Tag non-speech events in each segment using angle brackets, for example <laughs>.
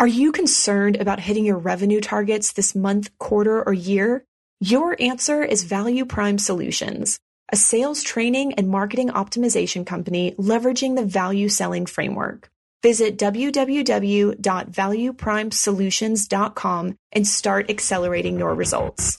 Are you concerned about hitting your revenue targets this month, quarter, or year? Your answer is Value Prime Solutions, a sales training and marketing optimization company leveraging the value selling framework. Visit www.valueprimesolutions.com and start accelerating your results.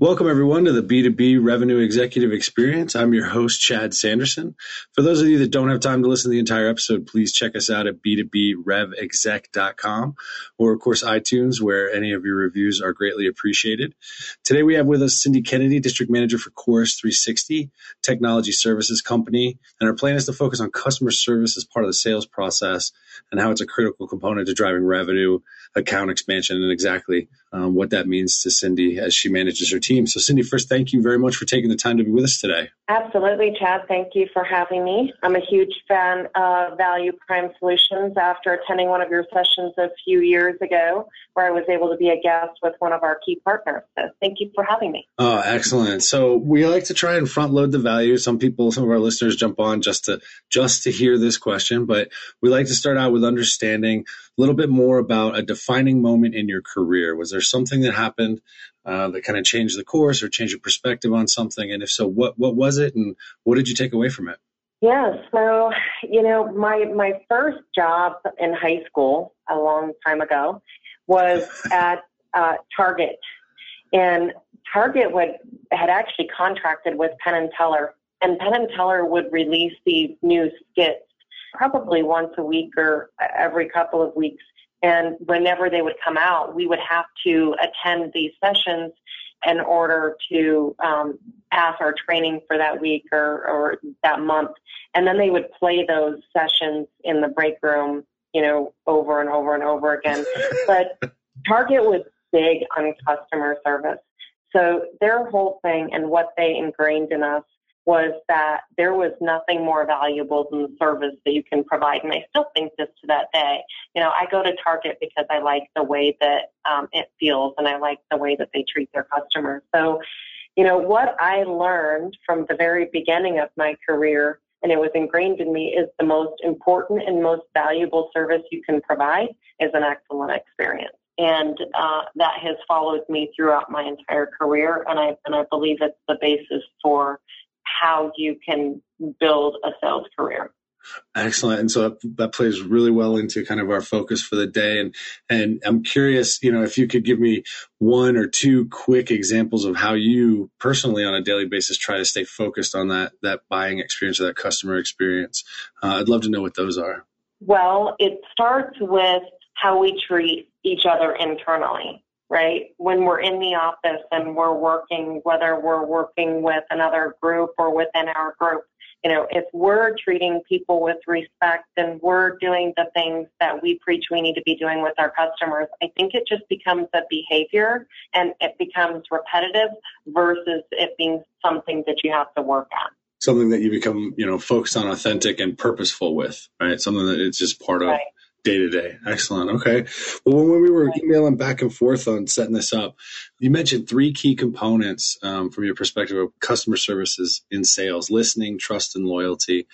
Welcome, everyone, to the B2B Revenue Executive Experience. I'm your host, Chad Sanderson. For those of you that don't have time to listen to the entire episode, please check us out at b2brevexec.com or, of course, iTunes, where any of your reviews are greatly appreciated. Today, we have with us Cindy Kennedy, District Manager for Corus360, technology services company. And our plan is to focus on customer service as part of the sales process and how it's a critical component to driving revenue, account expansion, and exactly um, what that means to Cindy as she manages her team. So, Cindy, first, thank you very much for taking the time to be with us today. Absolutely, Chad. Thank you for having me. I'm a huge fan of Value Prime Solutions after attending one of your sessions a few years ago where I was able to be a guest with one of our key partners. So, thank you for having me. Oh, excellent. So, we like to try and front load the value. Some people, some of our listeners jump on just to just to hear this question, but we like to start out with understanding a little bit more about a defining moment in your career. Was there something that happened uh, that kind of changed the course or changed your perspective on something? And if so, what what was it, and what did you take away from it? Yeah, so you know, my my first job in high school a long time ago was <laughs> at uh, Target, and Target would had actually contracted with Penn and Teller, and Penn and Teller would release these new skits probably once a week or every couple of weeks. And whenever they would come out, we would have to attend these sessions in order to um, pass our training for that week or, or that month. And then they would play those sessions in the break room, you know, over and over and over again. <laughs> but Target was big on customer service. So their whole thing and what they ingrained in us was that there was nothing more valuable than the service that you can provide. And I still think this to that day. You know, I go to Target because I like the way that um, it feels and I like the way that they treat their customers. So, you know, what I learned from the very beginning of my career and it was ingrained in me is the most important and most valuable service you can provide is an excellent experience. And uh, that has followed me throughout my entire career, and I and I believe it's the basis for how you can build a sales career. Excellent. And so that, that, plays really well into kind of our focus for the day. And, and I'm curious, you know, if you could give me one or two quick examples of how you personally on a daily basis try to stay focused on that, that buying experience or that customer experience. Uh, I'd love to know what those are. Well, it starts with how we treat each other internally right? When we're in the office and we're working, whether we're working with another group or within our group, you know, if we're treating people with respect and we're doing the things that we preach we need to be doing with our customers, I think it just becomes a behavior and it becomes repetitive versus it being something that you have to work on. Something that you become, you know, focused on authentic and purposeful with, right? Something that it's just part of. Right day to day. Excellent. Okay. Well, when we were emailing back and forth on setting this up, you mentioned three key components um, from your perspective of customer services in sales listening, trust, and loyalty,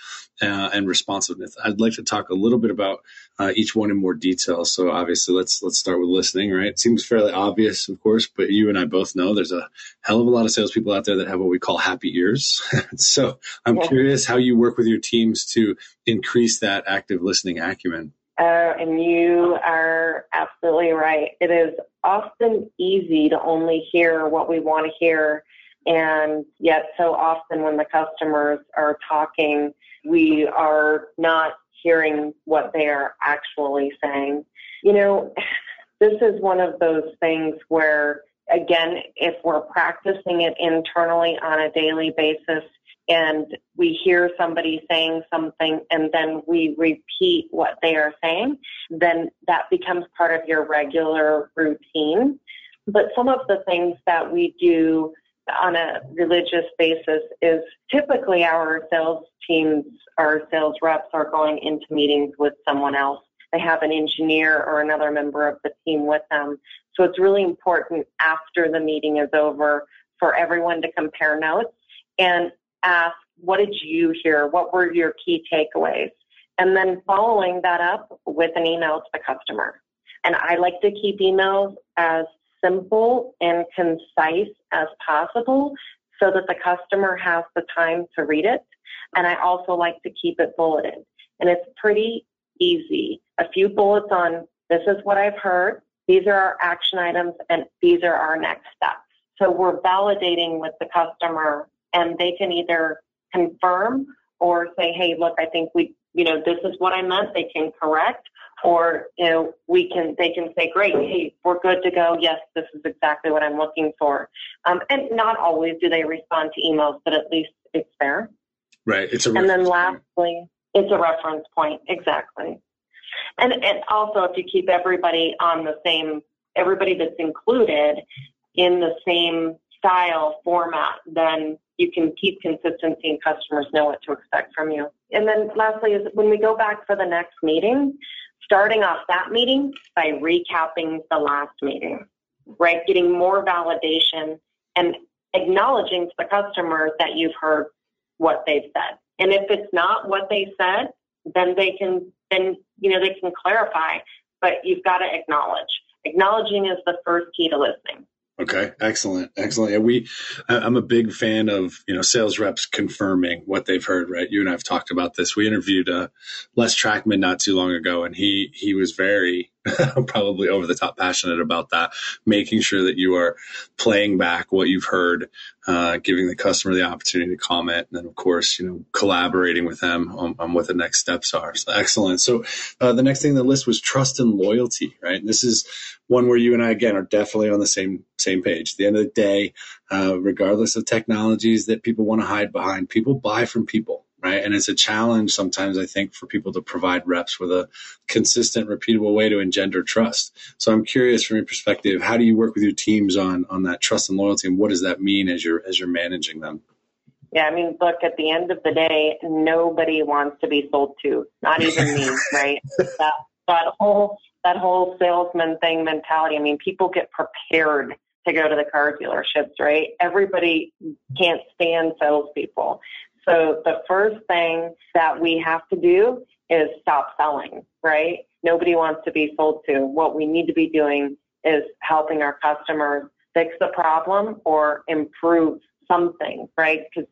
uh, and responsiveness. I'd like to talk a little bit about uh, each one in more detail. So obviously, let's let's start with listening. Right? It seems fairly obvious, of course, but you and I both know there's a hell of a lot of salespeople out there that have what we call happy ears. <laughs> so I'm yeah. curious how you work with your teams to increase that active listening acumen. Uh, and you are absolutely right. It is often easy to only hear what we want to hear. And yet, so often when the customers are talking, we are not hearing what they are actually saying. You know, <sighs> this is one of those things where, again, if we're practicing it internally on a daily basis, and we hear somebody saying something and then we repeat what they are saying, then that becomes part of your regular routine. But some of the things that we do on a religious basis is typically our sales teams, our sales reps are going into meetings with someone else. They have an engineer or another member of the team with them. So it's really important after the meeting is over for everyone to compare notes and ask, what did you hear? What were your key takeaways? And then following that up with an email to the customer. And I like to keep emails as simple and concise as possible so that the customer has the time to read it. And I also like to keep it bulleted. And it's pretty easy. A few bullets on this is what I've heard, these are our action items, and these are our next steps. So we're validating with the customer, and they can either confirm or say, hey, look, I think we, you know, this is what I meant. They can correct, or you know, we can, they can say, great, hey, we're good to go. Yes, this is exactly what I'm looking for. Um, and not always do they respond to emails, but at least it's there. Right. It's a and then lastly, it's a reference point. Exactly. And, and also if you keep everybody on the same, everybody that's included in the same style format, then you can keep consistency and customers know what to expect from you. And then lastly is when we go back for the next meeting, starting off that meeting by recapping the last meeting, right? Getting more validation and acknowledging to the customer that you've heard what they've said. And if it's not what they said, then they can then you know they can clarify, but you've got to acknowledge. Acknowledging is the first key to listening. Okay, excellent, excellent. Yeah, we, I'm a big fan of you know sales reps confirming what they've heard. Right, you and I've talked about this. We interviewed uh, Les Trackman not too long ago, and he he was very <laughs> probably over the top passionate about that, making sure that you are playing back what you've heard, uh, giving the customer the opportunity to comment, and then of course you know collaborating with them on, on what the next steps are. So excellent. So uh, the next thing on the list was trust and loyalty. Right, and this is one where you and I again are definitely on the same same page. At the end of the day, uh, regardless of technologies that people want to hide behind, people buy from people right? And it's a challenge sometimes, I think, for people to provide reps with a consistent, repeatable way to engender trust. So I'm curious from your perspective, how do you work with your teams on on that trust and loyalty, and what does that mean as you're as you're managing them? Yeah, I mean, look, at the end of the day, nobody wants to be sold to, not even me, <laughs> right? That that whole that whole salesman thing mentality. I mean, people get prepared to go to the car dealerships, right? Everybody can't stand salespeople. So the first thing that we have to do is stop selling, right? Nobody wants to be sold to. What we need to be doing is helping our customers fix the problem or improve something, right? Because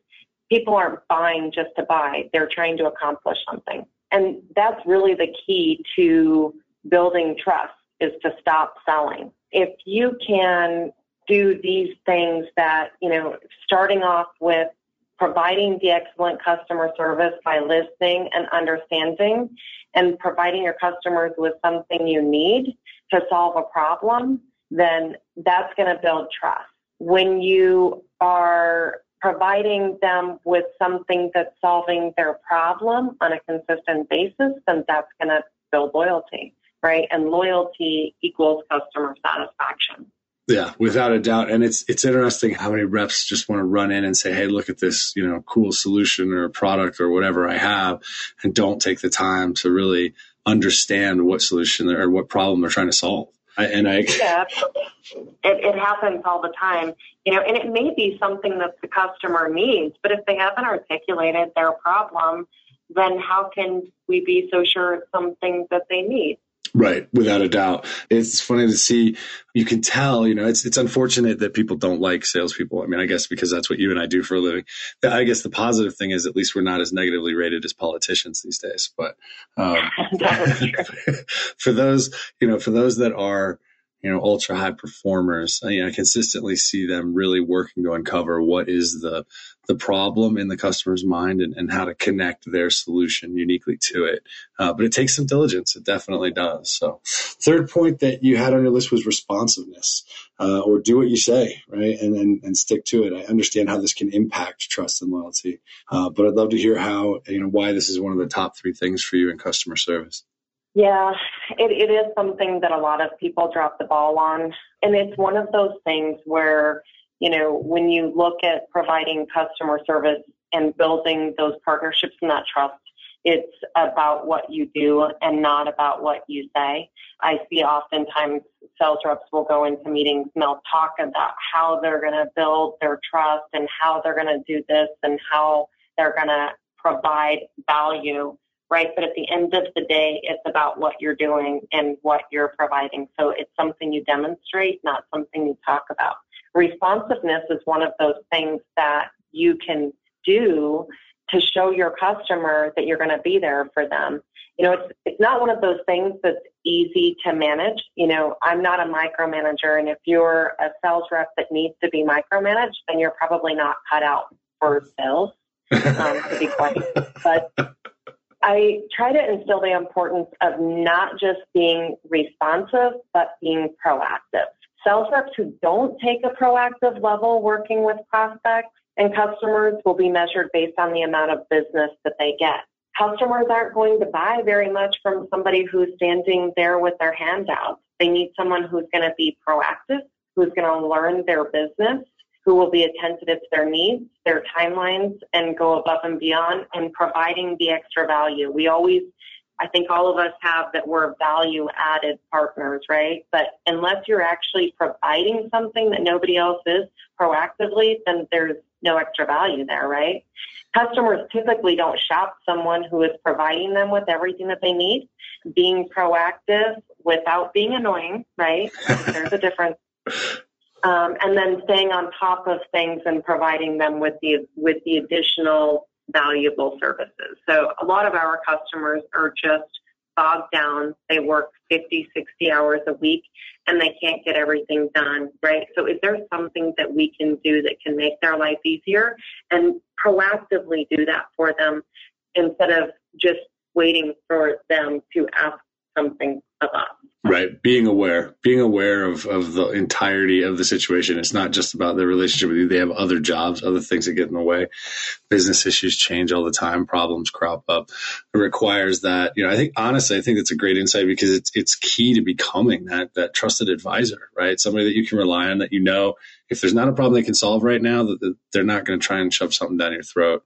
people aren't buying just to buy. They're trying to accomplish something. And that's really the key to building trust is to stop selling. If you can do these things that, you know, starting off with providing the excellent customer service by listening and understanding and providing your customers with something you need to solve a problem, then that's going to build trust. When you are providing them with something that's solving their problem on a consistent basis, then that's going to build loyalty, right? And loyalty equals customer satisfaction. Yeah, without a doubt. And it's it's interesting how many reps just want to run in and say, "Hey, look at this, you know, cool solution or product or whatever I have," and don't take the time to really understand what solution or what problem they're trying to solve. I, and I yeah, it, it happens all the time, you know, and it may be something that the customer needs, but if they haven't articulated their problem, then how can we be so sure it's something that they need? Right, without a doubt. It's funny to see. You can tell, you know, it's it's unfortunate that people don't like salespeople. I mean, I guess because that's what you and I do for a living. I guess the positive thing is at least we're not as negatively rated as politicians these days. But um, <laughs> <laughs> for those, you know, for those that are you know, ultra high performers, you know, I consistently see them really working to uncover what is the, the problem in the customer's mind and, and how to connect their solution uniquely to it. Uh, but it takes some diligence. It definitely does. So third point that you had on your list was responsiveness, uh, or do what you say, right? And, and, and stick to it. I understand how this can impact trust and loyalty. Uh, but I'd love to hear how, you know, why this is one of the top three things for you in customer service. Yeah, it, it is something that a lot of people drop the ball on. And it's one of those things where, you know, when you look at providing customer service and building those partnerships and that trust, it's about what you do and not about what you say. I see oftentimes sales reps will go into meetings and they'll talk about how they're going to build their trust and how they're going to do this and how they're going to provide value right? But at the end of the day, it's about what you're doing and what you're providing. So it's something you demonstrate, not something you talk about. Responsiveness is one of those things that you can do to show your customer that you're going to be there for them. You know, it's it's not one of those things that's easy to manage. You know, I'm not a micromanager, and if you're a sales rep that needs to be micromanaged, then you're probably not cut out for sales. Um, to be quite, but I try to instill the importance of not just being responsive, but being proactive. Sales reps who don't take a proactive level working with prospects and customers will be measured based on the amount of business that they get. Customers aren't going to buy very much from somebody who's standing there with their hand out. They need someone who's going to be proactive, who's going to learn their business, who will be attentive to their needs, their timelines, and go above and beyond and providing the extra value. We always, I think all of us have that we're value added partners, right? But unless you're actually providing something that nobody else is proactively, then there's no extra value there, right? Customers typically don't shop someone who is providing them with everything that they need. Being proactive without being annoying, right? <laughs> There's a difference um, and then staying on top of things and providing them with the with the additional valuable services. So a lot of our customers are just bogged down. They work 50, 60 hours a week and they can't get everything done, right? So is there something that we can do that can make their life easier and proactively do that for them instead of just waiting for them to ask something? Right. Being aware, being aware of, of the entirety of the situation. It's not just about their relationship with you. They have other jobs, other things that get in the way. Business issues change all the time. Problems crop up. It requires that, you know, I think honestly, I think it's a great insight because it's, it's key to becoming that, that trusted advisor, right? Somebody that you can rely on that you know if there's not a problem they can solve right now, that they're not going to try and shove something down your throat.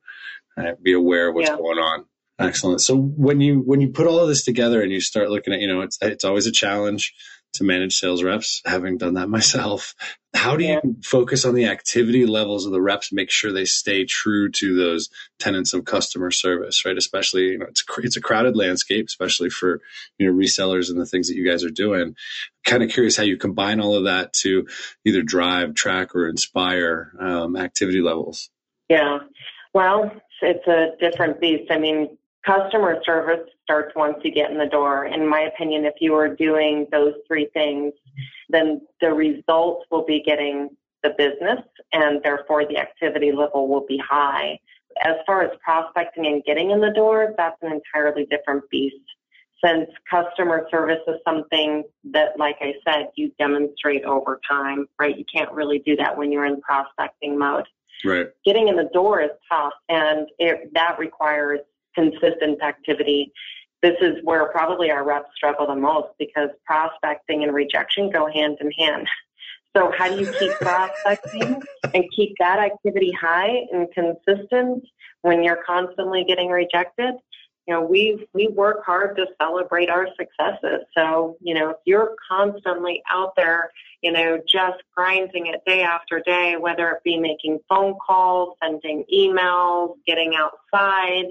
Right? Be aware of what's yeah. going on. Excellent. So when you when you put all of this together and you start looking at, you know, it's it's always a challenge to manage sales reps, having done that <laughs> myself. How do you focus on the activity levels of the reps, make sure they stay true to those tenets of customer service, right? Especially, you know, it's it's a crowded landscape, especially for you know resellers and the things that you guys are doing. Kind of curious how you combine all of that to either drive, track, or inspire um, activity levels. Yeah, well, it's a different beast. I mean, Customer service starts once you get in the door. In my opinion, if you are doing those three things, then the results will be getting the business and therefore the activity level will be high. As far as prospecting and getting in the door, that's an entirely different beast. Since customer service is something that, like I said, you demonstrate over time, right? You can't really do that when you're in prospecting mode. Right. Getting in the door is tough and it, that requires consistent activity. This is where probably our reps struggle the most because prospecting and rejection go hand in hand. <laughs> So how do you keep prospecting and keep that activity high and consistent when you're constantly getting rejected? You know, we we work hard to celebrate our successes. So, you know, if you're constantly out there, you know, just grinding it day after day, whether it be making phone calls, sending emails, getting outside,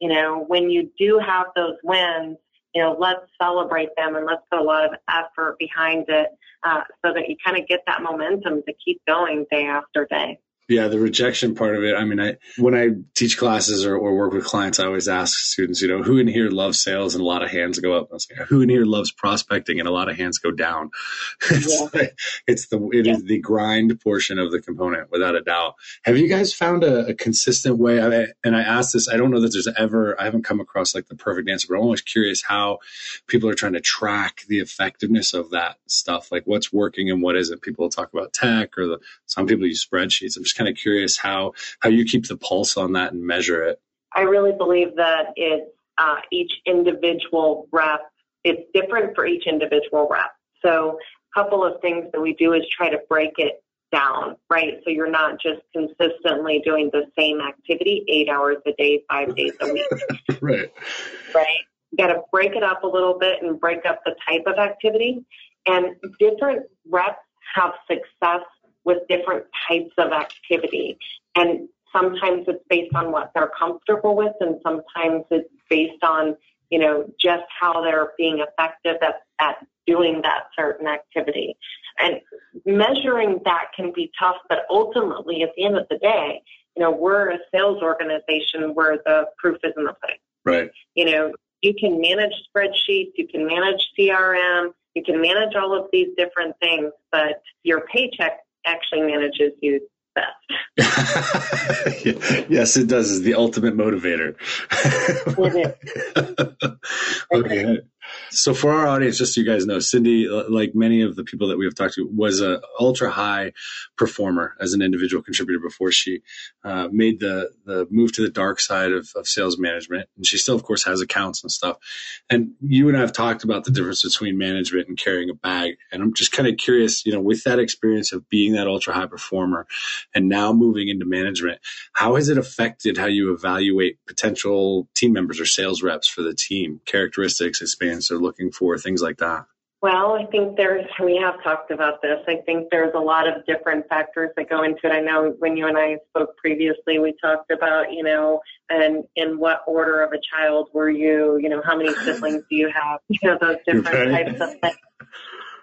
you know, when you do have those wins, you know, let's celebrate them and let's put a lot of effort behind it uh, so that you kind of get that momentum to keep going day after day. Yeah, the rejection part of it. I mean, I when I teach classes or, or, work with clients, I always ask students, you know, who in here loves sales, and a lot of hands go up. Say, who in here loves prospecting, and a lot of hands go down. <laughs> it's, yeah. it's the it yeah. is the grind portion of the component, without a doubt. Have you guys found a, a consistent way? I, and I ask this. I don't know that there's ever. I haven't come across like the perfect answer, but I'm always curious how people are trying to track the effectiveness of that stuff. Like what's working and what isn't. People talk about tech, or the some people use spreadsheets. I'm just kind of curious how how you keep the pulse on that and measure it. I really believe that it's uh, each individual rep it's different for each individual rep. So a couple of things that we do is try to break it down, right? So you're not just consistently doing the same activity eight hours a day, five days a week. <laughs> right. Right. You got to break it up a little bit and break up the type of activity. And different reps have success with different types of activity. And sometimes it's based on what they're comfortable with, and sometimes it's based on, you know, just how they're being effective at, at doing that certain activity. And measuring that can be tough, but ultimately, at the end of the day, you know, we're a sales organization where the proof is in the pudding. Right. You know, you can manage spreadsheets, you can manage CRM, you can manage all of these different things, but your paycheck actually manages you best. <laughs> yes, it does. Is the ultimate motivator. <laughs> okay. So for our audience, just so you guys know, Cindy, like many of the people that we have talked to, was a ultra high performer as an individual contributor before she uh, made the the move to the dark side of, of sales management. And she still, of course, has accounts and stuff. And you and I have talked about the difference between management and carrying a bag. And I'm just kind of curious, you know, with that experience of being that ultra high performer and now moving into management, how has it affected how you evaluate potential team members or sales reps for the team, characteristics, experience they're looking for, things like that? Well, I think there's, we have talked about this. I think there's a lot of different factors that go into it. I know when you and I spoke previously, we talked about, you know, and in what order of a child were you, you know, how many <laughs> siblings do you have, you know, those different types of things.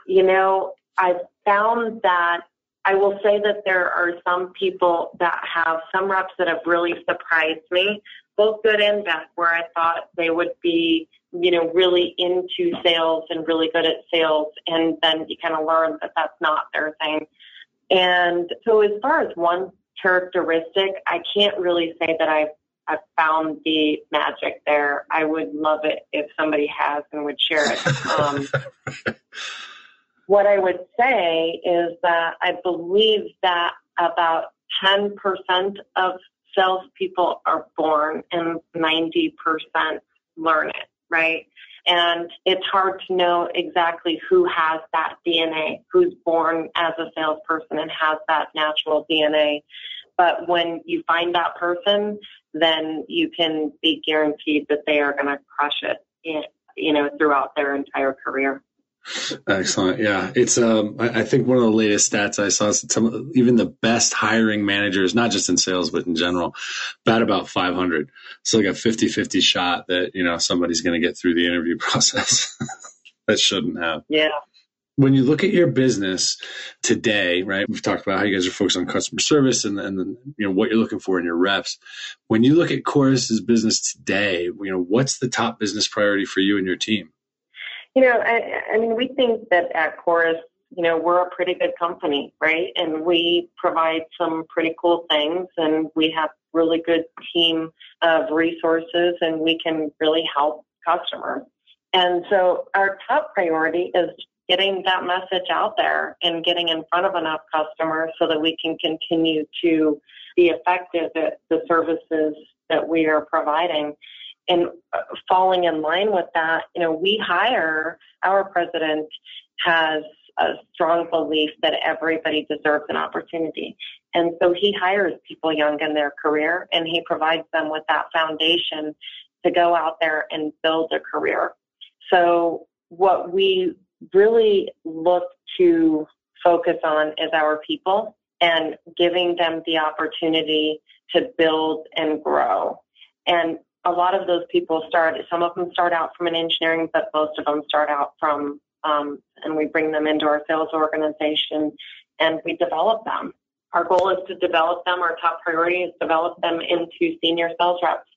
You know, I've found that I will say that there are some people that have some reps that have really surprised me, both good and bad, where I thought they would be you know, really into sales and really good at sales. And then you kind of learn that that's not their thing. And so as far as one characteristic, I can't really say that I've, I've found the magic there. I would love it if somebody has and would share it. Um, <laughs> what I would say is that I believe that about 10% of salespeople are born and 90% learn it right? And it's hard to know exactly who has that DNA, who's born as a salesperson and has that natural DNA. But when you find that person, then you can be guaranteed that they are going to crush it, you know, throughout their entire career. Excellent. Yeah. It's, um, I, I, think one of the latest stats I saw, is that some, even the best hiring managers, not just in sales, but in general, bat about 500. So like a 50 50 shot that, you know, somebody's going to get through the interview <laughs> process that shouldn't have. Yeah. When you look at your business today, right? We've talked about how you guys are focused on customer service and, and you know, what you're looking for in your reps. When you look at Corus's business today, you know, what's the top business priority for you and your team? You know, I, I mean, we think that at Corus, you know, we're a pretty good company, right? And we provide some pretty cool things and we have really good team of resources and we can really help customers. And so our top priority is getting that message out there and getting in front of enough customers so that we can continue to be effective at the services that we are providing and uh, falling in line with that, you know, we hire, our president has a strong belief that everybody deserves an opportunity. And so he hires people young in their career and he provides them with that foundation to go out there and build a career. So what we really look to focus on is our people and giving them the opportunity to build and grow. And a lot of those people start, some of them start out from an engineering, but most of them start out from, um, and we bring them into our sales organization and we develop them. Our goal is to develop them. Our top priority is develop them into senior sales reps.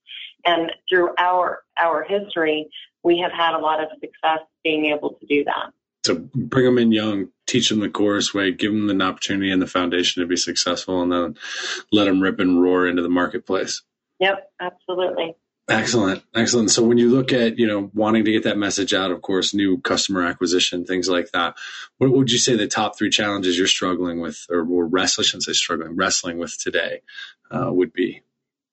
And through our, our history, we have had a lot of success being able to do that. To bring them in young, teach them the Corus way, give them an opportunity and the foundation to be successful, and then let them rip and roar into the marketplace. Yep, absolutely. Excellent. Excellent. So when you look at, you know, wanting to get that message out, of course, new customer acquisition, things like that, what would you say the top three challenges you're struggling with or, or wrestling, I shouldn't say struggling, wrestling with today uh, would be?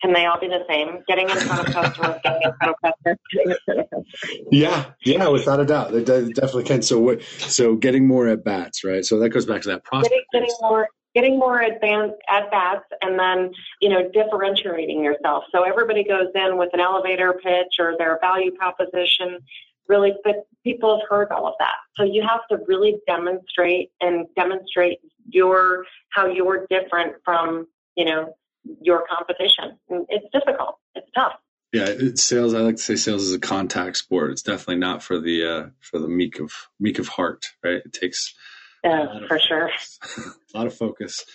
Can they all be the same? Getting in front of customers, getting in front of customers, getting in front of customers. Yeah, yeah, without a doubt, they definitely can. So, what? So, getting more at bats, right? So that goes back to that process. Getting, getting more, getting more advanced at bats, and then you know differentiating yourself. So everybody goes in with an elevator pitch or their value proposition, really, but people have heard all of that. So you have to really demonstrate and demonstrate your how you're different from you know your competition. It's difficult. It's tough. Yeah, it's sales. I like to say sales is a contact sport. It's definitely not for the uh, for the meek of meek of heart, right? It takes yeah, for sure <laughs> a lot of focus.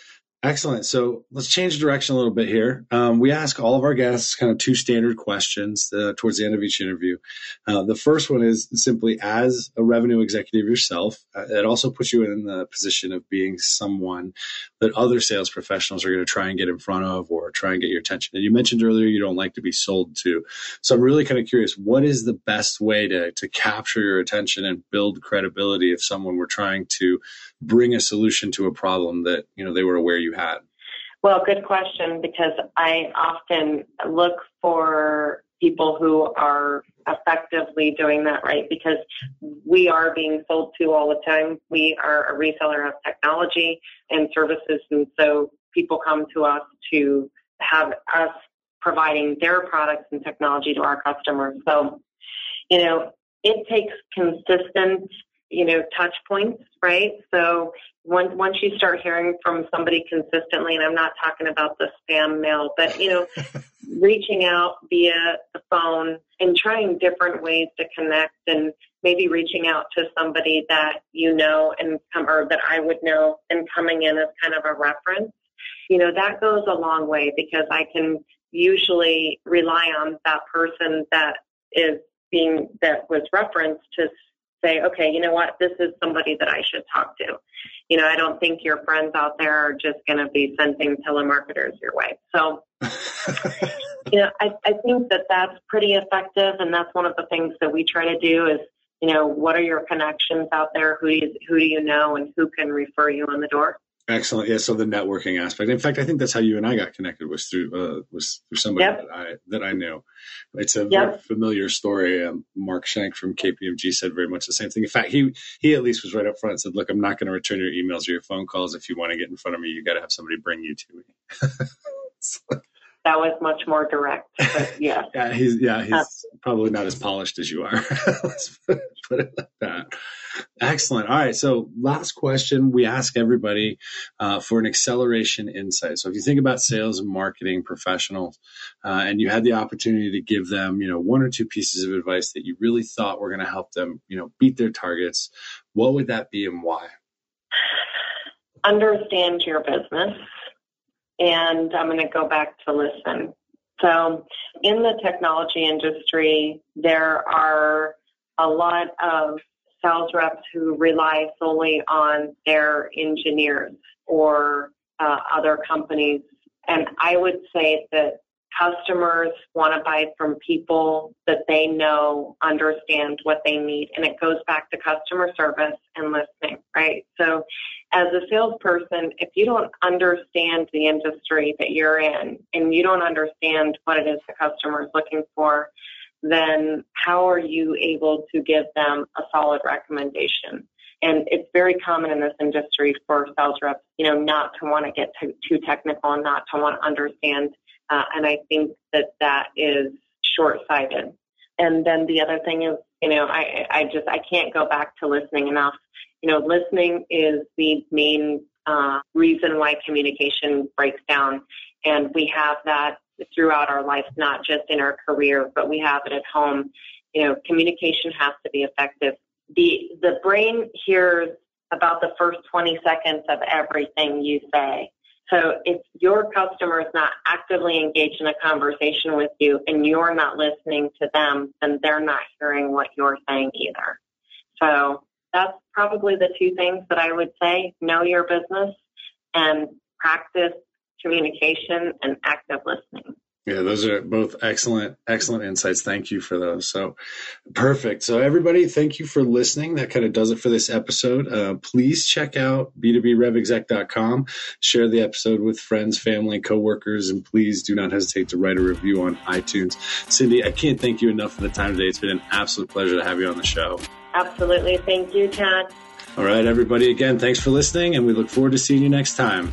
Excellent. So let's change direction a little bit here. Um, we ask all of our guests kind of two standard questions uh, towards the end of each interview. Uh, the first one is simply as a revenue executive yourself, uh, it also puts you in the position of being someone that other sales professionals are going to try and get in front of or try and get your attention. And you mentioned earlier you don't like to be sold to. So I'm really kind of curious what is the best way to, to capture your attention and build credibility if someone were trying to bring a solution to a problem that you know they were aware you had? Well, good question because I often look for people who are effectively doing that right because we are being sold to all the time. We are a reseller of technology and services, and so people come to us to have us providing their products and technology to our customers. So, you know, it takes consistent you know, touch points, right? So once once you start hearing from somebody consistently, and I'm not talking about the spam mail, but you know, <laughs> reaching out via the phone and trying different ways to connect, and maybe reaching out to somebody that you know and come or that I would know, and coming in as kind of a reference. You know, that goes a long way because I can usually rely on that person that is being that was referenced to say, okay, you know what, this is somebody that I should talk to. You know, I don't think your friends out there are just going to be sending telemarketers your way. So, <laughs> you know, I, I think that that's pretty effective, and that's one of the things that we try to do is, you know, what are your connections out there? Who do you, who do you know, and who can refer you on the door? Excellent. Yeah. So the networking aspect. In fact, I think that's how you and I got connected was through uh, was through somebody yep. that I that I knew. It's a yep. familiar story. Um, Mark Shank from KPMG said very much the same thing. In fact, he he at least was right up front and said, "Look, I'm not going to return your emails or your phone calls. If you want to get in front of me, you got to have somebody bring you to me." <laughs> that was much more direct. But <laughs> yeah. yeah, he's yeah, he's uh, probably not as polished as you are. <laughs> Let's put it like that. Excellent. All right. So last question we ask everybody uh, for an acceleration insight. So if you think about sales and marketing professionals, uh, and you had the opportunity to give them, you know, one or two pieces of advice that you really thought were going to help them, you know, beat their targets, what would that be and why? Understand your business and I'm going to go back to listen. So, in the technology industry, there are a lot of sales reps who rely solely on their engineers or uh, other companies. And I would say that customers want to buy from people that they know understand what they need. And it goes back to customer service and listening, right? So as a salesperson, if you don't understand the industry that you're in and you don't understand what it is the customer is looking for, then how are you able to give them a solid recommendation? And it's very common in this industry for sales reps, you know, not to want to get too, technical and not to want to understand uh, and I think that that is short sighted. And then the other thing is, you know, I, I just, I can't go back to listening enough. You know, listening is the main uh, reason why communication breaks down. And we have that throughout our life, not just in our career, but we have it at home. You know, communication has to be effective. The, the brain hears about the first 20 seconds of everything you say. So if your customer is not actively engaged in a conversation with you and you're not listening to them, then they're not hearing what you're saying either. So that's probably the two things that I would say. Know your business and practice communication and active listening. Yeah, those are both excellent, excellent insights. Thank you for those. So perfect. So everybody, thank you for listening. That kind of does it for this episode. Uh, please check out b2brevexec.com, share the episode with friends, family, coworkers, and please do not hesitate to write a review on iTunes. Cindy, I can't thank you enough for the time today. It's been an absolute pleasure to have you on the show. Absolutely. Thank you, Chad. All right, everybody. Again, thanks for listening, and we look forward to seeing you next time.